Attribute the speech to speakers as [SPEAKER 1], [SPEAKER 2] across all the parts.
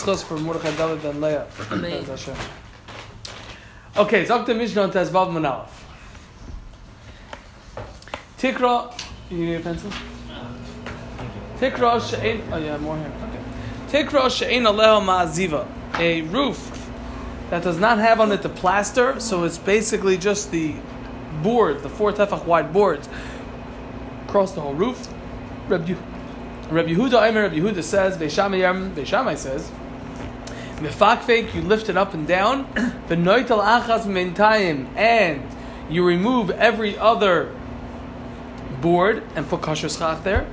[SPEAKER 1] For Mordechai David Leah.
[SPEAKER 2] Amen.
[SPEAKER 1] Okay, so to Mishnah and Tezvav Manalef. Tikra, you need a pencil? Tikra she'ein, oh yeah, more here. Okay. Tikra she'ein aleha ma'aziva. A roof that does not have on it the plaster, so it's basically just the board, the four tefach wide boards across the whole roof. Reb, Yehu- Reb Yehuda, Reb Yehuda says, Beishamai says, Mefakfek, you lift it up and down, v'noitel achas mentayim, and you remove every other board and put kosher schach there.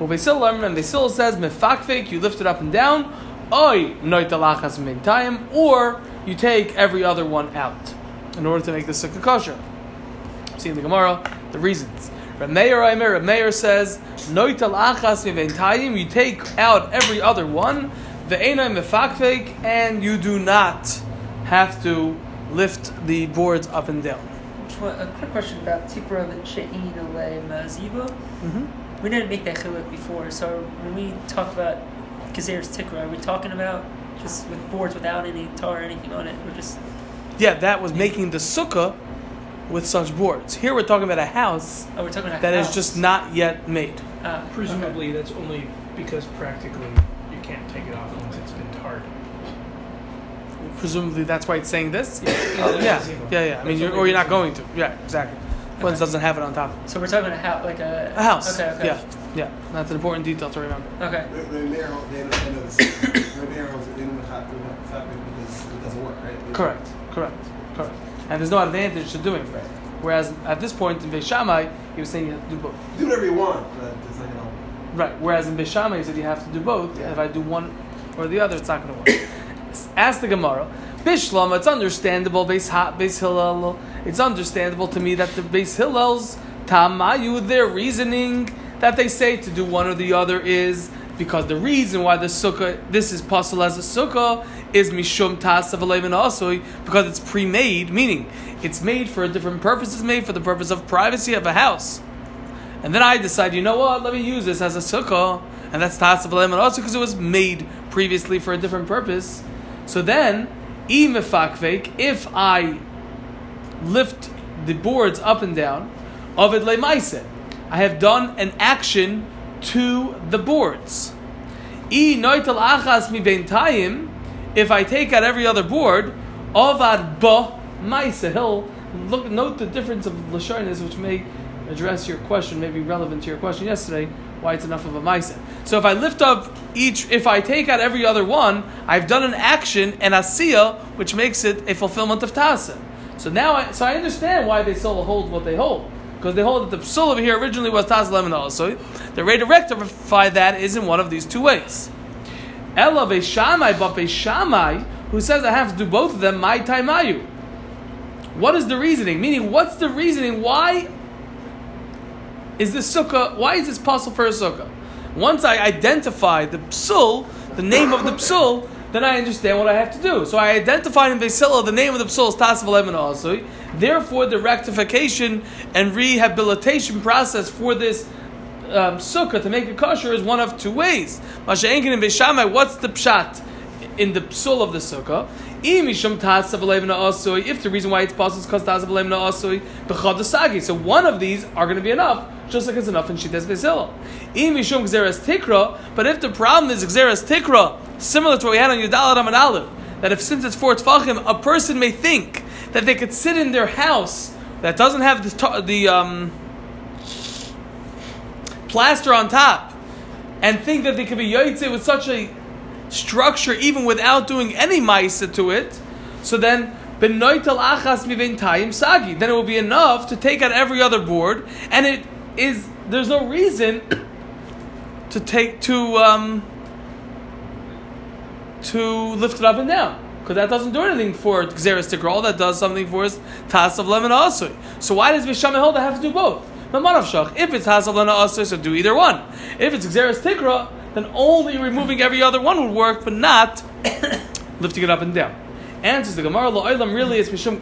[SPEAKER 1] Well, Beis Hillel and Beis Hillel says, Mefakfek, you lift it up and down, oy noitel achas mentayim, or you take every other one out in order to make the sukkah kosher. See in the Gemara the reasons. Meir Aimer, Meir says, Noital achas miventayim, you take out every other one, ve'enai mefakfek, and you do not have to lift the boards up and down.
[SPEAKER 2] One- A quick question about Tikra and She'in Ale Maziva.
[SPEAKER 1] Mm-hmm.
[SPEAKER 2] We didn't make that chiluk before, so when we talk about Kazir's Tikra, are we talking about just with boards without any tar or anything on it? We're just
[SPEAKER 1] Yeah, that was making the sukkah with such boards. Here we're talking about a house
[SPEAKER 2] oh, we're talking about
[SPEAKER 1] that is
[SPEAKER 2] house.
[SPEAKER 1] just not yet made.
[SPEAKER 2] Ah, okay.
[SPEAKER 3] Presumably, that's only because practically you can't take it off once it's been tarred.
[SPEAKER 1] Presumably that's why it's saying this.
[SPEAKER 3] Yeah,
[SPEAKER 1] Oh, yeah, yeah, yeah. I mean, you're, or you're not going to. Yeah, exactly. Once
[SPEAKER 2] Okay.
[SPEAKER 1] doesn't have it on top.
[SPEAKER 2] So we're talking about a house, like a
[SPEAKER 1] A house.
[SPEAKER 2] Okay, okay.
[SPEAKER 1] Yeah, yeah. That's an important detail to remember.
[SPEAKER 2] Okay.
[SPEAKER 4] Rameir, they know they know the system. Rameir, they know the fact because it doesn't work, right?
[SPEAKER 1] Correct, correct, correct. And there's no advantage to doing it. Whereas at this point in Beishamai, he was saying you have to do both.
[SPEAKER 4] Do whatever you want, but it's not gonna.
[SPEAKER 1] Right. Whereas in Beishamai, he said you have to do both.
[SPEAKER 4] Yeah.
[SPEAKER 1] If I do one or the other, it's not going to work. Ask the Gemara. Bishlam, it's understandable. Beis Ha, Beis Hillel. It's understandable to me that the Beis Hillel's Tamayu, their reasoning that they say to do one or the other is because the reason why the sukkah, this is possible as a sukkah, is mishum tasav asoi because it's pre-made, meaning it's made for a different purpose. It's made for the purpose of privacy of a house. And then I decide, you know what? Let me use this as a sukkah, and that's tasav and also because it was made previously for a different purpose. So then, if I lift the boards up and down, of it lemaise, I have done an action to the boards. If I take out every other board, ovad ba maise, he'll look note the difference of lashonis, which may address your question, maybe relevant to your question yesterday, why it's enough of a maisa. So if I lift up each, if I take out every other one, I've done an action, an asiya, which makes it a fulfillment of tasa. So now, I, so I understand why they still hold what they hold. Because they hold that the psul over here originally was tas lemon also. The way to rectify that is in one of these two ways. Ella Beishamai, but Beishamai, who says I have to do both of them, my taimayu. What is the reasoning? Meaning, what's the reasoning? Why is this sukkah? Why is this possible for a sukkah? Once I identify the psul, the name of the psul, then I understand what I have to do. So I identified in Vesila the name of the psul is Tasav Lemon Asui. Therefore, the rectification and rehabilitation process for this um, sukkah to make it kosher is one of two ways. Masha'enkin and Beishamai, what's the pshat in the psul of the sukkah? If the reason why it's possible is because tasav levna asui. So one of these are going to be enough, just like it's enough in shitas bezil. Imishum gzeres tikra. But if the problem is gzeres tikra, similar to what we had on Yudal Raman Aleph, that if since it's four tfachim, a person may think that they could sit in their house that doesn't have the the um, plaster on top and think that they could be yoytze with such a structure even without doing any maisa to it, so then. Then it will be enough to take out every other board, and it is there's no reason to take to um, to lift it up and down. Because that doesn't do anything for Xeris to grow, that does something for his Tas of Lemon Asui. So why does Bisham hold I have to do both? If it's Tas of Lemon Asui, so do either one. If it's Xeris Tikra, then only removing every other one would work, but not lifting it up and down. Answers the Gemara, La'olam really is Mishum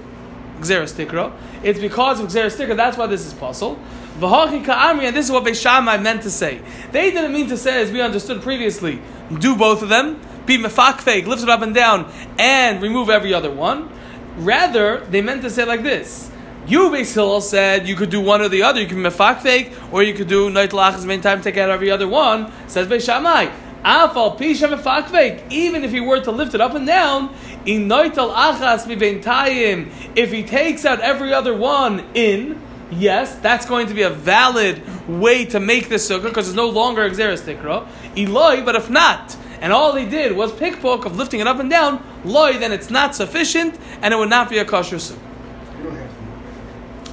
[SPEAKER 1] Xeris Tikra. It's because of Xeris Tikra, that's why this is possible. And this is what Beishamai meant to say. They didn't mean to say, as we understood previously, do both of them, be mefakfek, lift it up and down, and remove every other one. Rather, they meant to say like this. You, Beis said you could do one or the other. You could can mefakfek, or you could do night lachas main time, take out every other one. Says Beis Shammai. Afal pisha mefakfek. Even if he were to lift it up and down, in noital achas. If he takes out every other one in, yes, that's going to be a valid way to make this sukkah because it's no longer exeris tikra. Eloi, but if not, and all they did was pickpoke of lifting it up and down, loy, then it's not sufficient, and it would not be a kosher sukkah.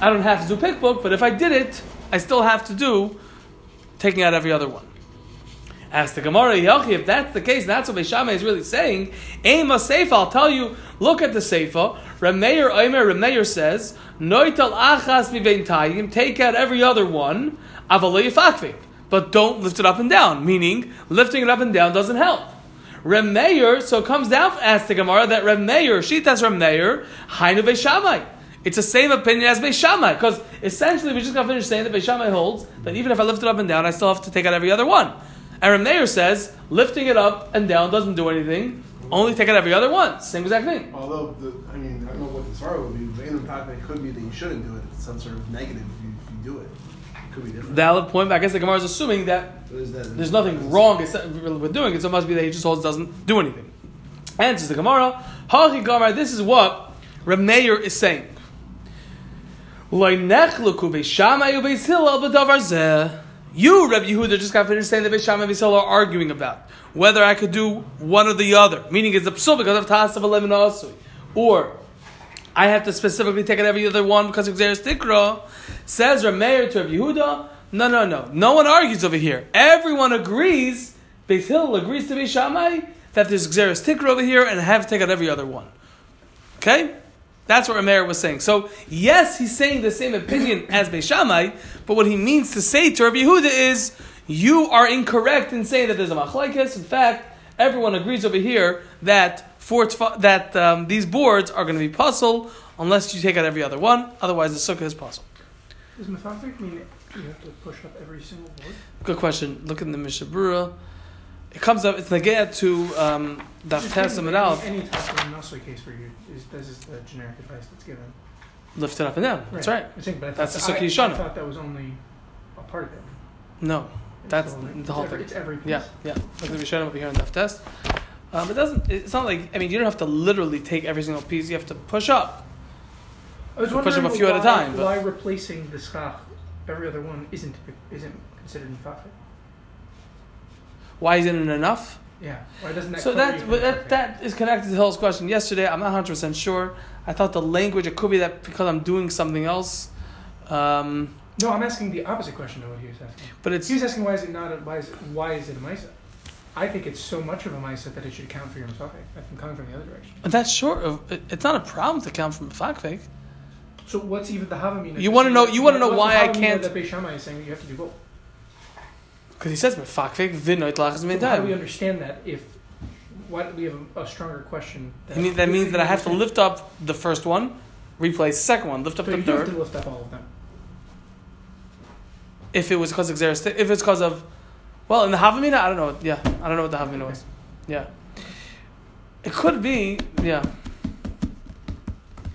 [SPEAKER 1] I don't have to do pickbook, but if I did it, I still have to do taking out every other one. Ask the Gemara, Yochi, if that's the case, that's what Beishama is really saying. Aim a Seifa, I'll tell you, look at the Seifa. Rameir Omer, Rameir says, Noital achas mi take out every other one, avalei. But don't lift it up and down, meaning lifting it up and down doesn't help. Remeir, so comes down, ask the Gemara, that Remeir, Shitas Remeir, Hainu Beishamai. It's the same opinion as Beishamai, because essentially we just got finished saying that Beishamai holds that even if I lift it up and down, I still have to take out every other one. And Remeir says, lifting it up and down doesn't do anything, only take out every other one. Same exact thing.
[SPEAKER 4] Although, the, I mean, I don't know what the Torah would be, but in the it could be that you shouldn't do it. It's some sort of negative if you, if you do it. It could be different.
[SPEAKER 1] Valid point, but I guess the Gemara is assuming that
[SPEAKER 4] that?
[SPEAKER 1] there's nothing wrong with doing it, so it must be that he just holds doesn't do anything. Answers the Gemara, Hachi Gemara, this is what Remeir is saying. Lo nechluku Beishamai Hillel b'davar zeh. You, Rabbi Yehuda, just got finished saying that Beishamai and Beis are arguing about whether I could do one or the other. Meaning it's a psul because of Tasav Eleven Asui. Or I have to specifically take out every other one because of Xeris Tikra. Says Rameir to Rabbi Yehuda, no, no, no. No one argues over here. Everyone agrees, Beis Hillel agrees to Beishamai, that there's Xeris Tikra over here and I have to take out every other one. Okay? That's what Rameir was saying. So, yes, he's saying the same opinion as Beishamai, but what he means to say to Rabbi Yehuda is, you are incorrect in saying that there's a machlaikas. In fact, everyone agrees over here that for that um, these boards are going to be puzzle unless you take out every other one. Otherwise, the sukkah is puzzle.
[SPEAKER 3] Does mefakfek mean you have to push up every single board?
[SPEAKER 1] Good question. Look in the Mishnah Berurah. It comes up. It's negaya to um, Daf Tes Aleph.
[SPEAKER 3] Any case for you is this is the generic advice that's given.
[SPEAKER 1] Lift it up and down. That's right.
[SPEAKER 3] I think, but I
[SPEAKER 1] That's the Sukkah
[SPEAKER 3] I,
[SPEAKER 1] Yishana.
[SPEAKER 3] I thought that was only a part of it.
[SPEAKER 1] No, that's the whole
[SPEAKER 3] every,
[SPEAKER 1] thing.
[SPEAKER 3] It's every piece.
[SPEAKER 1] Yeah, yeah. At the Rishonim over here on Daf Test. Um, it doesn't. It's not like. I mean, you don't have to literally take every single piece. You have to push up.
[SPEAKER 3] I was
[SPEAKER 1] Push them a few at a
[SPEAKER 3] why-
[SPEAKER 1] time, but-
[SPEAKER 3] Why replacing the schach, every other one isn't isn't considered mifafik?
[SPEAKER 1] Why isn't it enough?
[SPEAKER 3] Yeah. Why doesn't that?
[SPEAKER 1] So that, but that that is connected to Hill's question yesterday. I'm not 100 percent sure. I thought the language. It could be that because I'm doing something else. Um,
[SPEAKER 3] No, I'm asking the opposite question to what he was asking.
[SPEAKER 1] but it's
[SPEAKER 3] He was asking why is it not a why is it, why is it a misa? I think it's so much of a misa that it should count for your mifafik. I'm coming from the other direction.
[SPEAKER 1] but that's short of. It, it's not a problem to count from a fakfake.
[SPEAKER 3] So what's even the havamina?
[SPEAKER 1] You wanna know- you wanna know why I can't-
[SPEAKER 3] That Beis Shammai is saying you have to do both.
[SPEAKER 1] Because he says fakfake v'noit lachas
[SPEAKER 3] So how do we understand that if why do we have a, a stronger question?
[SPEAKER 1] That means, that means that I have to lift up the first one, replace the second one, lift up
[SPEAKER 3] So
[SPEAKER 1] the
[SPEAKER 3] you do have
[SPEAKER 1] third.
[SPEAKER 3] to lift up all of them.
[SPEAKER 1] If it was because of Xeris, if it's because of, well, in the Havamina, I don't know. Yeah, I don't know what the Havamina was. Yeah, it could be. Yeah,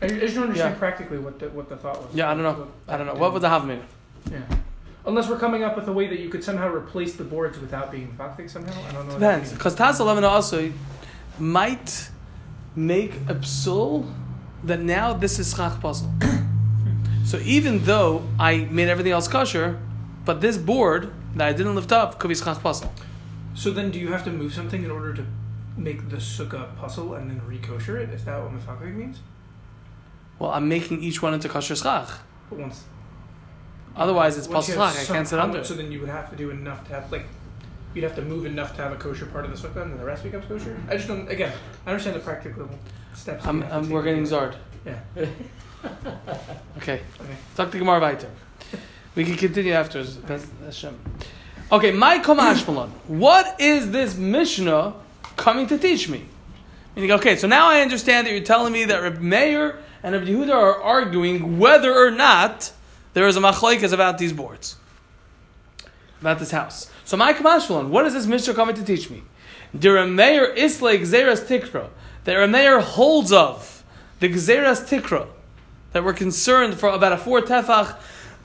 [SPEAKER 3] I, I just don't understand
[SPEAKER 1] Yeah.
[SPEAKER 3] practically what the what the thought was.
[SPEAKER 1] yeah. I don't know. I don't know. What was the Havamina?
[SPEAKER 3] Yeah. Unless we're coming up with a way that you could somehow replace the boards without being mifafik somehow. I don't know.
[SPEAKER 1] Depends, because Taz Eleven also might make a psul that now this is schach puzzle. so even though I made everything else kosher, but this board that I didn't lift up could be schach puzzle.
[SPEAKER 3] So then, do you have to move something in order to make the sukkah puzzle and then re-kosher it? Is that what mifafik means?
[SPEAKER 1] Well, I'm making each one into kosher schach.
[SPEAKER 3] But once
[SPEAKER 1] Otherwise, it's
[SPEAKER 3] once
[SPEAKER 1] puzzle
[SPEAKER 3] you have
[SPEAKER 1] schach. I
[SPEAKER 3] some-
[SPEAKER 1] can't sit
[SPEAKER 3] how
[SPEAKER 1] under
[SPEAKER 3] much-. So then you would have to do enough to have like. You'd have to move enough to have a kosher part of the sukkah, and then the rest becomes kosher. I just don't. Again, I understand the practical steps. that
[SPEAKER 1] I'm,
[SPEAKER 3] you have to
[SPEAKER 1] I'm,
[SPEAKER 3] take
[SPEAKER 1] we're
[SPEAKER 3] to
[SPEAKER 1] getting
[SPEAKER 3] that.
[SPEAKER 1] Zard.
[SPEAKER 3] Yeah.
[SPEAKER 1] Okay.
[SPEAKER 3] Okay.
[SPEAKER 1] Talk to Gemara weiter. We can continue after. That's- Hashem. Okay, my Kamashmalon. What is this Mishnah coming to teach me? Meaning, okay, so now I understand that you're telling me that Reb Meir and Reb Yehuda are arguing whether or not there is a machlaikas about these boards, about this house. So my Kamashmalon, what is this Mishnah coming to teach me? the Rameir Isle Gzeras Tikra, that Rameir holds of the Gzeras Tikra, that we're concerned for about a four tefach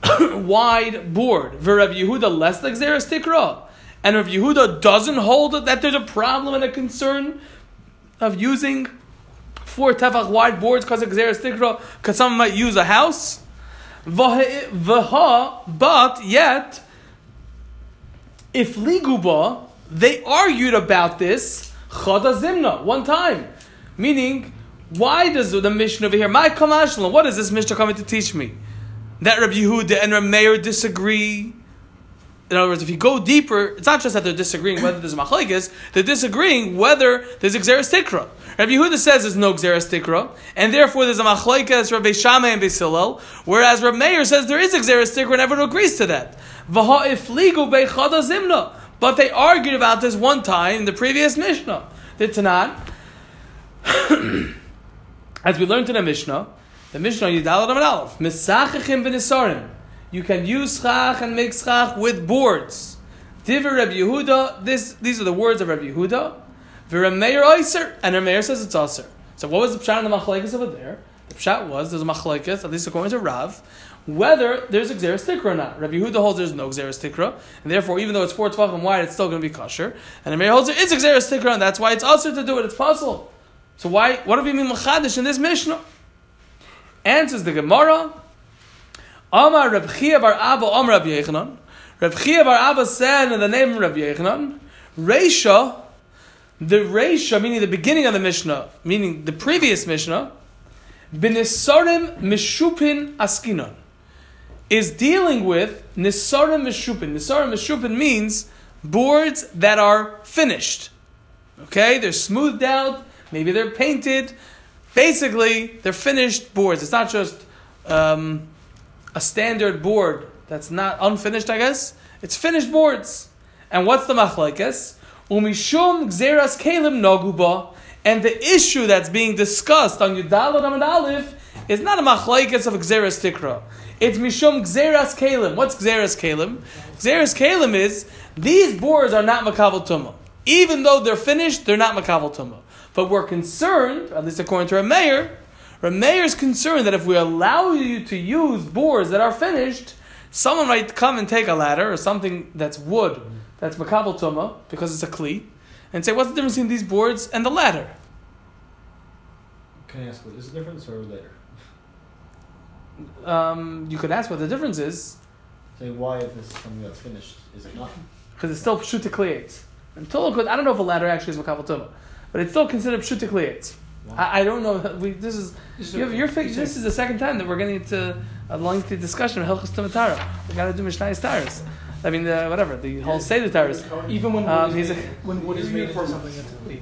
[SPEAKER 1] wide board. V'Rav Yehuda less the Gzeras Tikra. And Rav Yehuda doesn't hold that there's a problem and a concern of using four tefach wide boards because of Gzeras Tikra, because someone might use a house. V'ha, but yet, if liguba, they argued about this chada zimna one time, meaning why does the Mishnah over here? My kamashlan. What is this Mishnah coming to teach me? That Rabbi Yehuda and Rabbi Meir disagree. In other words, if you go deeper, it's not just that they're disagreeing whether there's a machlekes, they're disagreeing whether there's a xeris tikra. Rabbi Yehuda says there's no xeris tikra, and therefore there's a machlekes Rabbi Shammai and Beis Hillel, whereas Rabbi Meir says there is a xeris tikra, and everyone agrees to that. But they argued about this one time in the previous Mishnah. The Tanan, as we learned in the Mishnah, the Mishnah Yidal Adam Aleph, Misachachim v'nisarim. You can use schach and make schach with boards. Diver Rabbi Yehuda, this, these are the words of Rabbi Yehuda. V'Rameir Oyser, and Rameir says it's Oyser. So what was the pshat in the machlekes over there? The pshat was, there's a machlekes, at least according to Rav, whether there's a xeris or not. Rabbi Yehuda holds there's no xeris tikra, and therefore, even though it's four tvachim wide, it's still going to be kosher. And Rameir holds there is a xeris and that's why it's Oyser to do it, it's possible. So why, what do we mean machadish in this Mishnah? Answers the Gemara, Amar Reb Chia bar Abba Amar Reb Yechanan. Reb Chia bar Abba said in the name of Reb Yechanan, Reisha, the Reisha, meaning the beginning of the Mishnah, meaning the previous Mishnah, B'nisarim Mishupin Askinon, is dealing with Nisarim Mishupin. Nisarim Mishupin means boards that are finished. Okay, they're smoothed out, maybe they're painted. Basically, they're finished boards. It's not just um, a standard board that's not unfinished, I guess. It's finished boards. And what's the machlekes? Umishum gzeras kelim noguba. And the issue that's being discussed on Yudalad Amid Aleph is not a machlekes of gzeras tikra. It's mishum gzeras kelim. What's gzeras kelim? Gzeras kelim is these boards are not makabel tumah. Even though they're finished, they're not makabel tumah. But we're concerned, at least according to Rameir, Rameir is concerned that if we allow you to use boards that are finished, someone might come and take a ladder or something that's wood, that's makabel tuma, because it's a kli, and say, what's the difference between these boards and the ladder?
[SPEAKER 5] Can I ask what is the difference or later?
[SPEAKER 1] Um, you could ask what the difference is,
[SPEAKER 5] Say why if this is something that's finished, is it not?
[SPEAKER 1] because it's still pshuta kliyates. Until I don't know if a ladder actually is makabel tuma, but it's still considered pshut to pshuta kliyates. I, I don't know. We, this is you have, you're, fi- this is the second time that we're getting into a lengthy discussion of Hilchas Tumatara. We got to do Mishnah Taras. I mean, the, whatever the whole Seder Taras.
[SPEAKER 3] Even when
[SPEAKER 1] Um, he's
[SPEAKER 3] is
[SPEAKER 1] a-
[SPEAKER 3] when wood is made for something that's complete.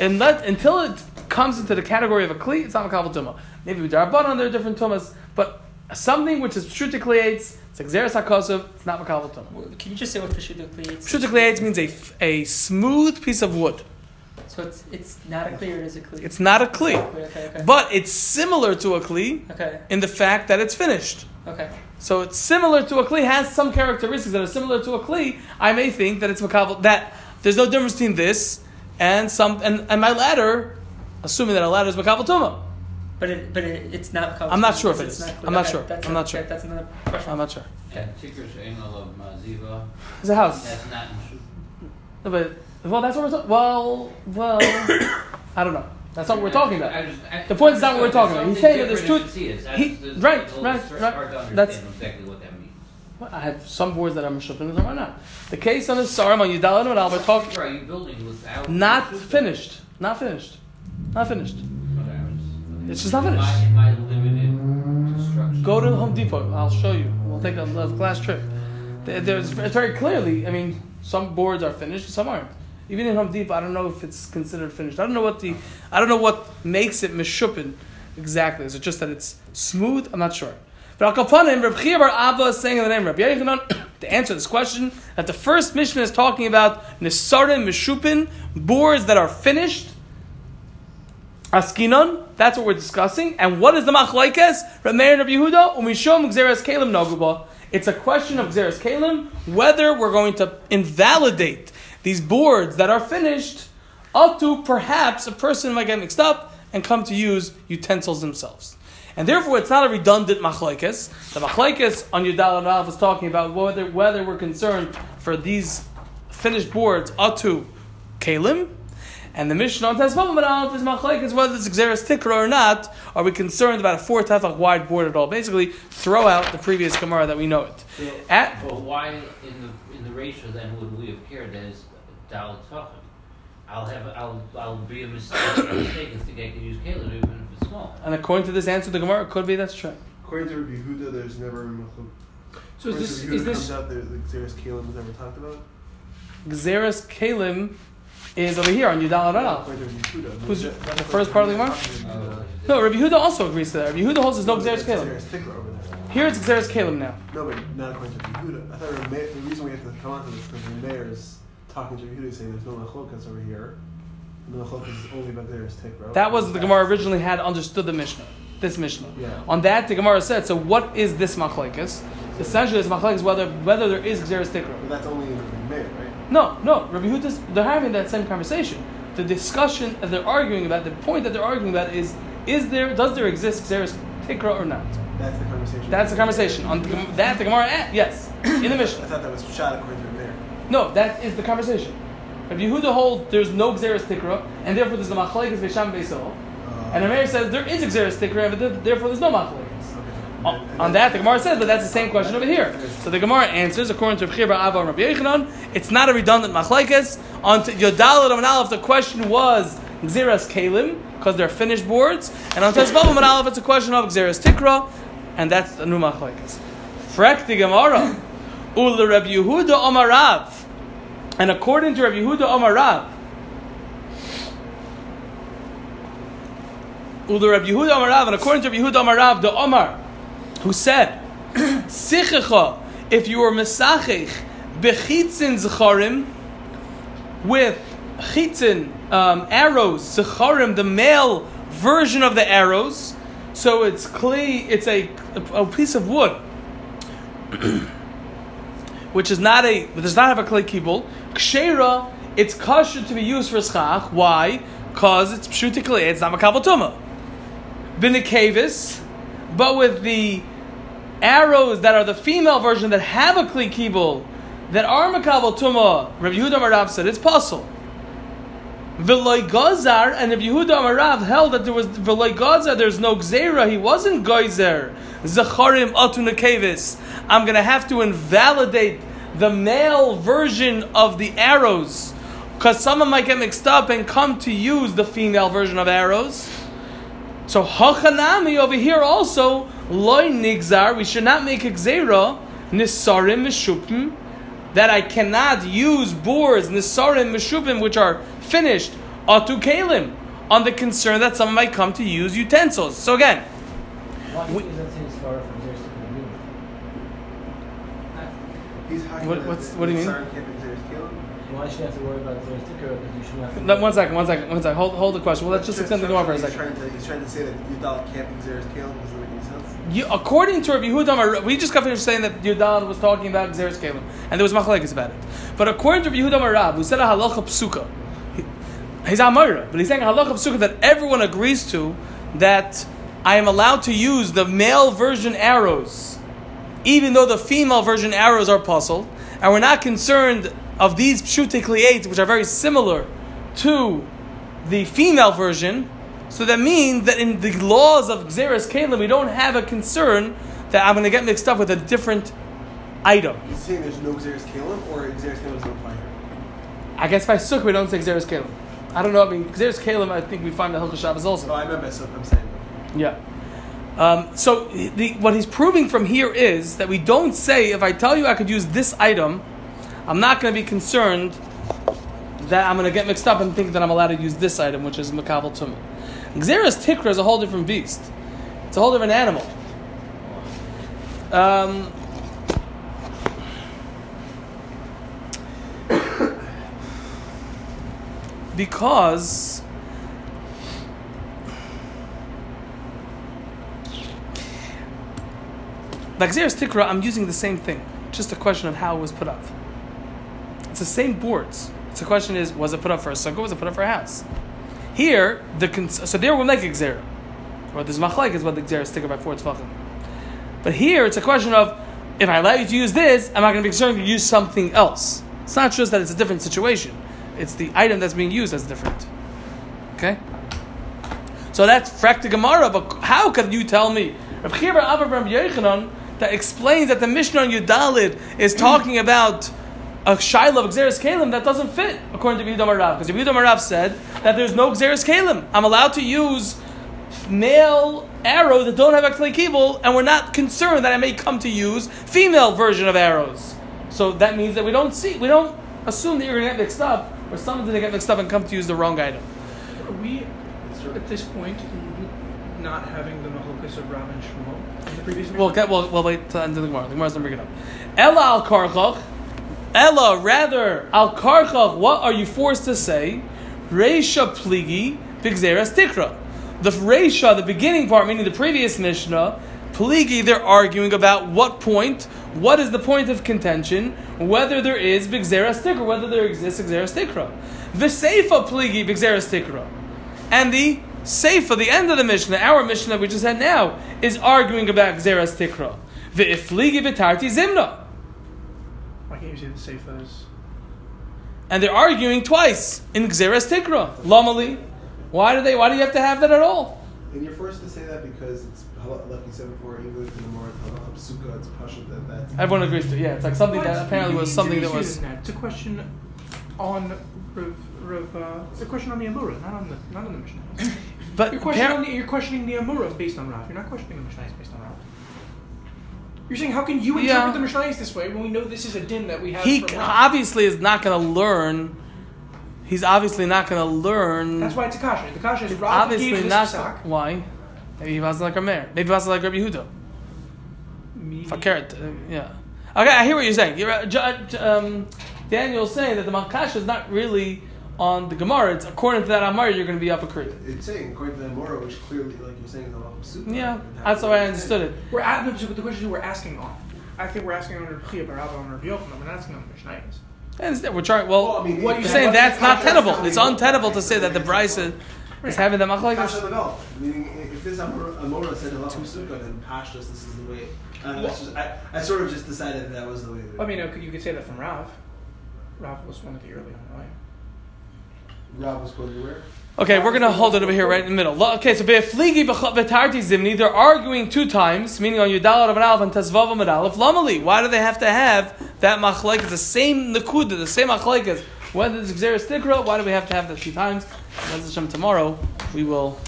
[SPEAKER 1] And let until it comes into the category of a kli, it's not makabel tuma. Maybe we with darabanan there are different tumas, but something which is pshuta kliyates, it's exeris hakosov, it's not makabel tuma.
[SPEAKER 2] Well, Can you just say what the Shuddha creates?
[SPEAKER 1] Pshuta kliyates means a, f- a smooth piece of wood.
[SPEAKER 2] So it's it's not a clear, it is a clear.
[SPEAKER 1] It's not a kli,
[SPEAKER 2] Okay, okay.
[SPEAKER 1] but it's similar to a kli
[SPEAKER 2] Okay,
[SPEAKER 1] in the fact that it's finished.
[SPEAKER 2] okay.
[SPEAKER 1] So it's similar to a kli, has some characteristics that are similar to a kli. I may think that it's makabel that there's no difference between this and some and, and my ladder, assuming that a ladder is makabel tuma.
[SPEAKER 2] But it, but it, it's not. makavel.
[SPEAKER 1] I'm not sure if
[SPEAKER 2] it's
[SPEAKER 1] is. I'm not sure.
[SPEAKER 2] That's
[SPEAKER 1] I'm not sure.
[SPEAKER 2] That's another question.
[SPEAKER 1] I'm not sure.
[SPEAKER 6] Yeah, Tikrish Engel of Maziva.
[SPEAKER 1] It's a house.
[SPEAKER 6] That's not in Shu-
[SPEAKER 1] No, but well, that's what we're talking. Well, well, I don't know. That's not what we're talking about.
[SPEAKER 6] I just- I-
[SPEAKER 1] The point is not what we're talking about. He's saying that there's two-
[SPEAKER 6] Something different if you see it.
[SPEAKER 1] he- right,
[SPEAKER 6] it's a little
[SPEAKER 1] right, right.
[SPEAKER 6] Hard to understand
[SPEAKER 1] That's-
[SPEAKER 6] exactly what that means.
[SPEAKER 1] Well, I have some boards that are meshupin and some are not. The case on the Sarim on Yudalim and Albert talk
[SPEAKER 6] Are you building without?
[SPEAKER 1] not finished, not finished, not finished. It's just not
[SPEAKER 6] In
[SPEAKER 1] finished.
[SPEAKER 6] my- In my limited construction.
[SPEAKER 1] Go to Home Depot. I'll show you. We'll take a, a class trip. There's it's very clearly. I mean, some boards are finished, some aren't. Even in Home I don't know if it's considered finished. I don't know what the I don't know what makes it meshupin exactly. Is it just that it's smooth? I'm not sure. But Al Kapanim, Reb Chia Bar Abba is saying in the name Reb Yechanan to answer this question that the first mission is talking about Nisarim Meshupin, boards that are finished. Askinon, that's what we're discussing. And what is the machlaikes? Rameir and Rabbi Yehuda, umishom gzeres kalim noguba. It's a question of gzeres kalim, whether we're going to invalidate these boards that are finished Atu, perhaps a person might get mixed up and come to use utensils themselves. And therefore, it's not a redundant machlekes. The machlekes on Yudal and Rav was talking about whether, whether we're concerned for these finished boards, atu, kalim, and the Mishnah on Tesvavam Aleph is machlekes whether it's Xeris Tikra or not. Are we concerned about a four tefach wide board at all? Basically, throw out the previous Gemara that we know it.
[SPEAKER 6] So,
[SPEAKER 1] At,
[SPEAKER 6] but why in the in the ratio then would we have cared it's Dal Tachim? I'll have I'll I'll be a mistake mistaken to get to use Caleb even if it's small.
[SPEAKER 1] and according to this answer, the Gemara it could be that's true.
[SPEAKER 4] According to Rabbi Yehuda, there's never a machlok.
[SPEAKER 3] So is
[SPEAKER 4] According
[SPEAKER 3] this is this
[SPEAKER 4] comes out the Xeris Kalim was never talked about?
[SPEAKER 1] Xeris Kalim is over here on Yudal Rav.
[SPEAKER 4] According to Rabbi Yehuda.
[SPEAKER 1] Who's
[SPEAKER 4] That-
[SPEAKER 1] the first part of the
[SPEAKER 4] Rabbi
[SPEAKER 1] Gemara?
[SPEAKER 4] Yehuda. Oh,
[SPEAKER 1] no, Rabbi Huda also agrees to that. Rabbi Huda holds there's no Xeris
[SPEAKER 4] It's
[SPEAKER 1] Kalim.
[SPEAKER 4] Xeris Tikra over.
[SPEAKER 1] Here it's Xeris Kalim now.
[SPEAKER 4] No, but not according to Rabbi Yehuda. I thought Rabbi the reason we have to come on to this is because the Meir is talking to Yehuda saying there's no machlokas over here. No machlokas is only about Xeris Tikra.
[SPEAKER 1] That was the Gemara originally had understood the Mishnah. This Mishnah.
[SPEAKER 4] Yeah.
[SPEAKER 1] On that, the Gemara said, so what is this machlekes? Essentially, this machlekes whether whether there is Xeris Tikra.
[SPEAKER 4] But that's only in Meir, right?
[SPEAKER 1] No, no. Rabbi Huda's, they're having that same conversation. The discussion that they're arguing about, the point that they're arguing about is, is there, does there exist Xeris Tikra or not?
[SPEAKER 4] That's the conversation.
[SPEAKER 1] That's the conversation. On the, that, the Gemara, eh, yes, in the Mishnah.
[SPEAKER 4] I thought that was shot according to.
[SPEAKER 1] No, that is the conversation. Rabbi Yehuda holds there's no Xeris Tikra, and therefore there's the machlekes Vesham Beisol.
[SPEAKER 4] Uh,
[SPEAKER 1] And Amir says there is Xeris Tikra, but therefore there's no machlekes.
[SPEAKER 4] okay.
[SPEAKER 1] On that, the Gemara says, but that's the same question over here. So the Gemara answers, according to Chibra Abba and Rabbi Yechanan, it's not a redundant machlekes. On Yodalit and Aleph, the question was Xeras Kalim, because they're finished boards. And on Tezvavam and Aleph, it's a question of Xeras Tikra, and that's the new machlekes. Frek the Gemara, Ula Rabbi Yehuda Omarav. And according to Rabbi Yehuda Omarav, Ula Rabbi Yehuda Omarav, and according to Rabbi Yehuda Omarav, the Omar, who said, Sichecha, if you were Mesachich, Bechitzin Zecharim, with Chitzin, um, arrows, Zecharim, the male version of the arrows, so it's clay, it's a, a piece of wood, which is not a, does not have a clay kibble. Kshera, it's kosher to be used for schach. Why? Because it's pshuti clay, it's not makabel tumah. Binikavis, but with the arrows that are the female version that have a kli kibul, that are makabel tumah, Rabbi Yehuda Marav said it's possible. V'loy gazar, and Rabbi Yehuda Marav held that there was v'loy gazar, there's no gzera, he wasn't geyser. Zacharim atunakevis. I'm going to have to invalidate the male version of the arrows, because someone might get mixed up and come to use the female version of arrows. So hachanami over here also loy nigzar. We should not make a gzera nisarim mishupim that I cannot use boards nisarim mishupim which are finished atu kalim on the concern that someone might come to use utensils. So again, We-
[SPEAKER 5] is that seems far from Xeris Tikra?
[SPEAKER 4] He's hacking
[SPEAKER 1] What- what's- what do you mean?
[SPEAKER 4] Siren can't be Xeris Kalim.
[SPEAKER 5] Why should you have to worry about Xeris Tikra? Because you shouldn't have to.
[SPEAKER 1] one second, one second, one second. Hold, hold the question. Well, let's just extend the door for a
[SPEAKER 4] He's
[SPEAKER 1] second.
[SPEAKER 4] trying to, he's trying to say that Udal can't be Xeris Kalim. Doesn't make any sense.
[SPEAKER 1] You, according to Rabbi Yehuda, we just got finished saying that Yudal was talking about Xeris Kalim, and there was machlekes about it. But according to Rabbi Yehuda Marab, who said a halacha psuka, he- he's Amora, but he's saying a halacha psuka that everyone agrees to that I am allowed to use the male version arrows, even though the female version arrows are puzzled, and we're not concerned of these pshutikli eight, which are very similar to the female version. So that means that in the laws of Xeris Kalim, we don't have a concern that I'm going to get mixed up with a different item.
[SPEAKER 4] He's saying there's no Xeris Kalim, or Xeris Kalim doesn't apply here.
[SPEAKER 1] I guess by Sukkah we don't say Xeris Kalim. I don't know. I mean, Xeris Kalim, I think we find the Hilchah Shabbos
[SPEAKER 4] Oh,
[SPEAKER 1] also.
[SPEAKER 4] I meant by Sukkah. I'm saying.
[SPEAKER 1] Yeah. Um, so the, what he's proving from here is that we don't say if I tell you I could use this item, I'm not going to be concerned that I'm going to get mixed up and think that I'm allowed to use this item, which is Makabal Tumah. Xeris Tikra is a whole different beast. It's a whole different animal. Um, because like Xeris Tikra, I'm using the same thing. Just a question of how it was put up. It's the same boards. The question is, was it put up for a sukkah? Was it put up for a house? Here, the so there we'll make a gzera. Or this machlaik is what the gzera sticker by four tefachim. But here it's a question of if I allow you to use this, am I going to be concerned to use something else? It's not just that it's a different situation; it's the item that's being used that's different. Okay. So that's frak Gemara. But how could you tell me Rav Chiva Abba Rav Yechanan that explains that the Mishnah on Yudalid is talking about a shaila of Xeris Kalim that doesn't fit according to Yehuda Marav. Because Yehuda Marav said that there's no Xeris Kalim. I'm allowed to use male arrows that don't have Aklei Kibble, and we're not concerned that I may come to use female version of arrows. So that means that we don't see, we don't assume that you're going to get mixed up, or someone's going to get mixed up and come to use the wrong item.
[SPEAKER 3] Are we at this point not having the mahokas of Rav and Shmuel in the previous?
[SPEAKER 1] We'll get. We'll, we'll wait till the end of the Gemara. The Gemara's gonna bring it up. Ella al karchach. Ella, rather al karchach. What are you forced to say? Reisha pligi bigzeras tikra. The reisha, the beginning part, meaning the previous mishnah, pligi. They're arguing about what point. What is the point of contention? Whether there is bigzeras tikra, whether there exists bigzeras tikra. V'seifa pligi bigzeras tikra, and the Seifa, the end of the Mishnah, our Mishnah we just had now, is arguing about Xeras Tikra. V'ifligi v'tarti zimna.
[SPEAKER 3] Why can't you say the Seifa is?
[SPEAKER 1] And they're arguing twice in Xeras Tikra. Lamali. Why do they? Why do you have to have that at all?
[SPEAKER 4] And you're forced to say that because it's like you said before, English and the more Sukkah, it's Pasha that that's.
[SPEAKER 1] Everyone agrees to. Yeah, it's like something that apparently was something that was.
[SPEAKER 3] It's a question on Rav. Rav uh, it's a question on the Amura, not on the not on the Mishnah.
[SPEAKER 1] But
[SPEAKER 3] You're questioning,
[SPEAKER 1] appar-
[SPEAKER 3] on the, you're questioning the Amura based on Rav. You're not questioning the Mishnah based on Rav. You're saying how can you interpret
[SPEAKER 1] Yeah.
[SPEAKER 3] the Mishnah this way when we know this is a din that we have
[SPEAKER 1] he obviously is not going to learn. He's obviously not going to learn.
[SPEAKER 3] That's why it's a kasha. The kasha is Rav
[SPEAKER 1] obviously not.
[SPEAKER 3] psak.
[SPEAKER 1] Why? Maybe he wasn't like a mayor. Maybe he wasn't like Rabbi Yehuda. Fakert, uh, yeah. Okay, I hear what you're saying. You're, uh, um, Daniel's saying that the Malkash is not really on the Gemara. It's according to that Amar, you're going to be up a creek.
[SPEAKER 4] It's saying according to the Mora, which clearly, like you're saying, is a Sukkah.
[SPEAKER 1] Yeah, that's how I understood it.
[SPEAKER 3] We're at no, so the question is we're asking on. I think we're asking on Rabbi Chia Barabba on Rabbi Yochanan. We're not asking on the Mishnah.
[SPEAKER 1] And instead, we're trying. Well,
[SPEAKER 4] Well, I mean,
[SPEAKER 1] what you're saying
[SPEAKER 4] wasn't
[SPEAKER 1] that's not tenable. It's untenable to say that the Brisa is having the
[SPEAKER 4] Kasha
[SPEAKER 1] machlekes.
[SPEAKER 4] Navel. Meaning, if this Amora Amora said a Sukkah, then Pashtus, this is the way. Uh, that's just, I, I sort of just decided that, that was the way. that-
[SPEAKER 3] I mean, you could say that from Rav. Rav was one of the early on, right?
[SPEAKER 4] Rob was going to where?
[SPEAKER 1] Okay, we're gonna hold it over here right in the middle. Okay, so be'efligi b'tarti zimni, they're arguing two times, meaning on Yudal Rav Aleph and Tezvav Amud Aleph. Lamali, why do they have to have that machlekes, the same nakuda, the same machlekes? Whether it's Xeris Tikra, why do we have to have that two times? And Bez Hashem, tomorrow we will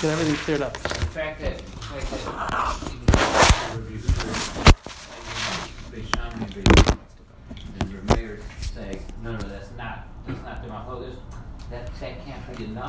[SPEAKER 1] get everything cleared up.
[SPEAKER 6] The fact that, the fact that even Rabbi Yehuda, Beis Shammai, Beis- your mayor say, no, no, that's not, that's not the Mahogas, that, that can't be enough.